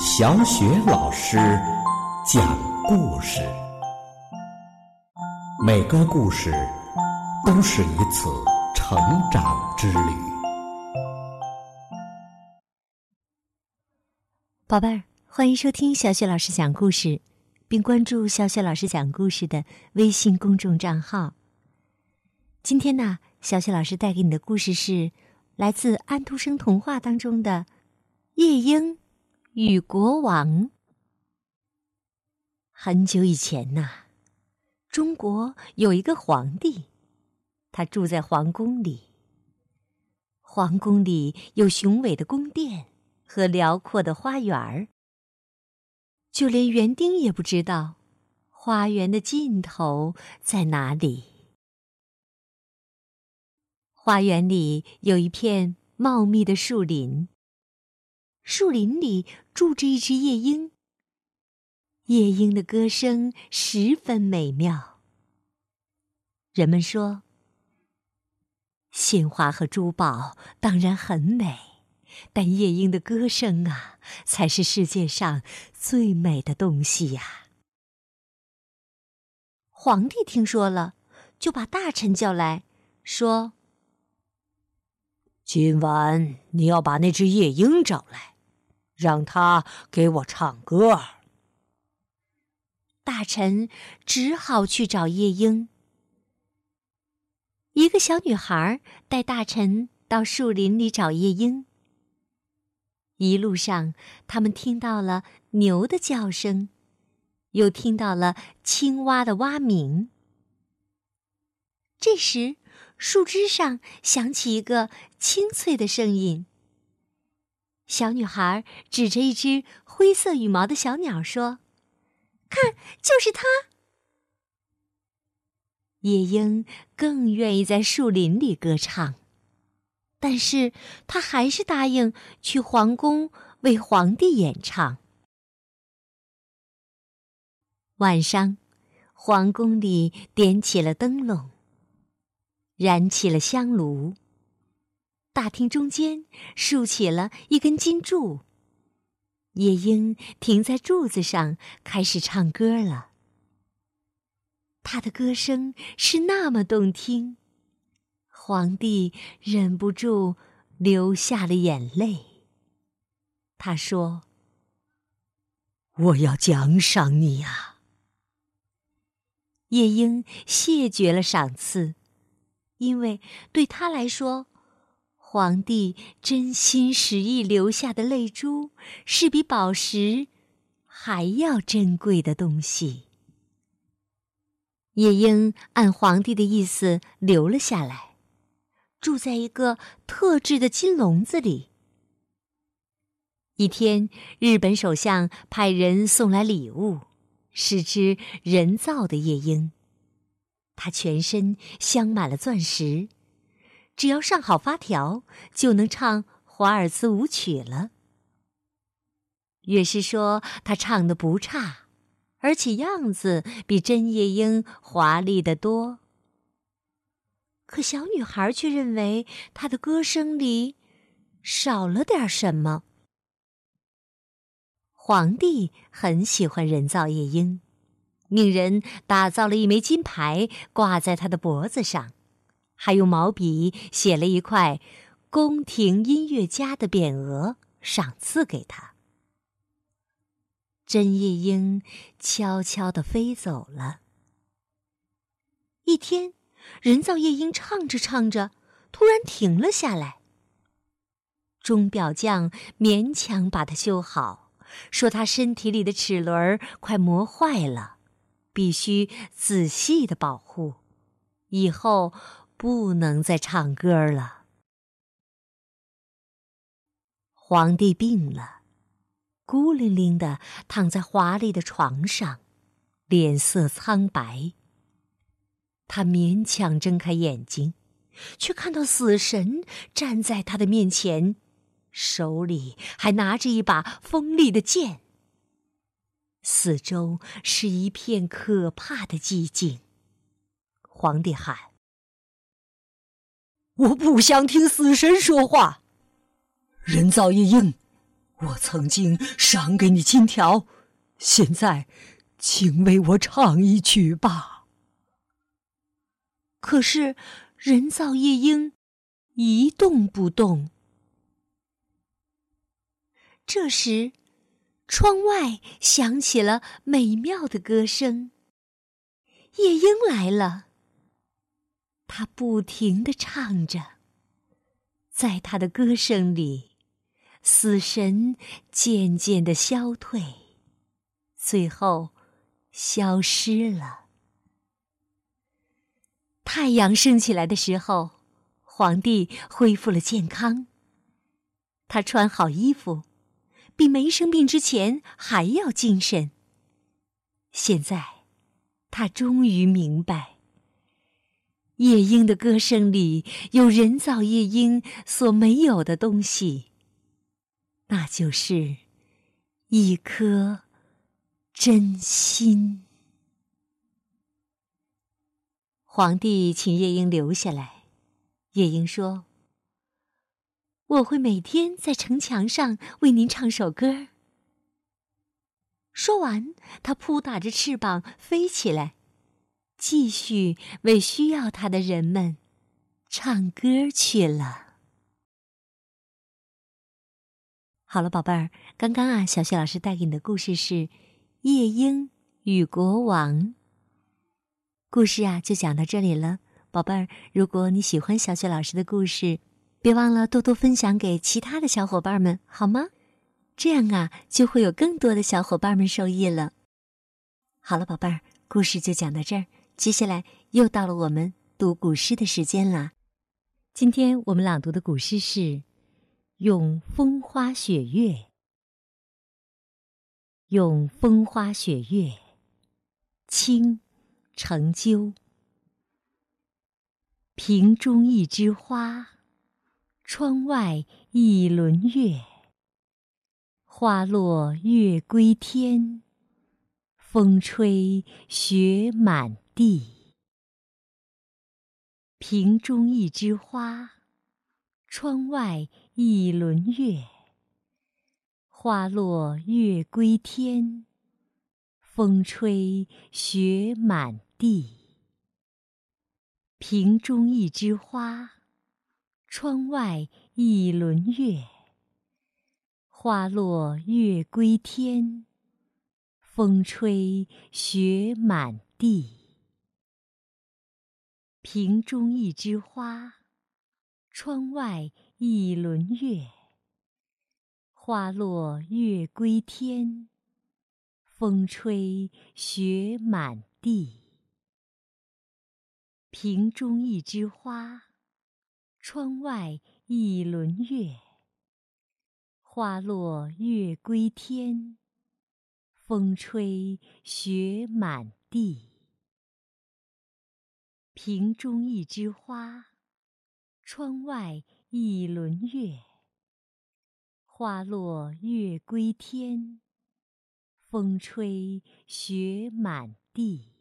小雪老师讲故事，每个故事都是一次成长之旅。宝贝儿，欢迎收听小雪老师讲故事，并关注小雪老师讲故事的微信公众账号。今天呢，小雪老师带给你的故事是来自安徒生童话当中的《夜莺与国王》。很久以前呐，中国有一个皇帝，他住在皇宫里。皇宫里有雄伟的宫殿。和辽阔的花园儿，就连园丁也不知道花园的尽头在哪里。花园里有一片茂密的树林，树林里住着一只夜莺。夜莺的歌声十分美妙。人们说，鲜花和珠宝当然很美。但夜莺的歌声啊，才是世界上最美的东西呀！皇帝听说了，就把大臣叫来说：“今晚你要把那只夜莺找来，让它给我唱歌。”大臣只好去找夜莺。一个小女孩带大臣到树林里找夜莺。一路上，他们听到了牛的叫声，又听到了青蛙的蛙鸣。这时，树枝上响起一个清脆的声音。小女孩指着一只灰色羽毛的小鸟说：“看，就是它。”夜莺更愿意在树林里歌唱。但是他还是答应去皇宫为皇帝演唱。晚上，皇宫里点起了灯笼，燃起了香炉。大厅中间竖起了一根金柱，夜莺停在柱子上，开始唱歌了。他的歌声是那么动听。皇帝忍不住流下了眼泪。他说：“我要奖赏你呀！”夜莺谢绝了赏赐，因为对他来说，皇帝真心实意流下的泪珠是比宝石还要珍贵的东西。夜莺按皇帝的意思留了下来。住在一个特制的金笼子里。一天，日本首相派人送来礼物，是只人造的夜莺。他全身镶满了钻石，只要上好发条，就能唱华尔兹舞曲了。乐师说，他唱的不差，而且样子比真夜莺华丽得多。可小女孩却认为她的歌声里少了点什么。皇帝很喜欢人造夜莺，命人打造了一枚金牌挂在他的脖子上，还用毛笔写了一块“宫廷音乐家”的匾额赏赐给他。真夜莺悄悄地飞走了。一天。人造夜莺唱着唱着，突然停了下来。钟表匠勉强把它修好，说他身体里的齿轮快磨坏了，必须仔细的保护，以后不能再唱歌了。皇帝病了，孤零零的躺在华丽的床上，脸色苍白。他勉强睁开眼睛，却看到死神站在他的面前，手里还拿着一把锋利的剑。四周是一片可怕的寂静。皇帝喊：“我不想听死神说话，人造夜莺，我曾经赏给你金条，现在，请为我唱一曲吧。可是，人造夜莺一动不动。这时，窗外响起了美妙的歌声。夜莺来了，它不停的唱着，在它的歌声里，死神渐渐的消退，最后消失了。太阳升起来的时候，皇帝恢复了健康。他穿好衣服。比没生病之前还要精神。现在，他终于明白，夜莺的歌声里有人造夜莺所没有的东西，那就是一颗真心。皇帝请夜莺留下来，夜莺说。我会每天在城墙上为您唱首歌。说完，它扑打着翅膀飞起来，继续为需要它的人们唱歌去了。好了，宝贝儿，刚刚啊，小雪老师带给你的故事是《夜莺与国王》。故事啊，就讲到这里了，宝贝儿。如果你喜欢小雪老师的故事，别忘了多多分享给其他的小伙伴们，好吗？这样啊，就会有更多的小伙伴们受益了。好了，宝贝儿，故事就讲到这儿。接下来又到了我们读古诗的时间啦。今天我们朗读的古诗是《咏风花雪月》。《咏风花雪月》，清，程鸠。瓶中一枝花。窗外一轮月，花落月归天，风吹雪满地。瓶中一枝花，窗外一轮月，花落月归天，风吹雪满地。瓶中一枝花。窗外一轮月，花落月归天，风吹雪满地。瓶中一枝花，窗外一轮月，花落月归天，风吹雪满地。瓶中一枝花。窗外一轮月，花落月归天，风吹雪满地。瓶中一枝花，窗外一轮月，花落月归天，风吹雪满地。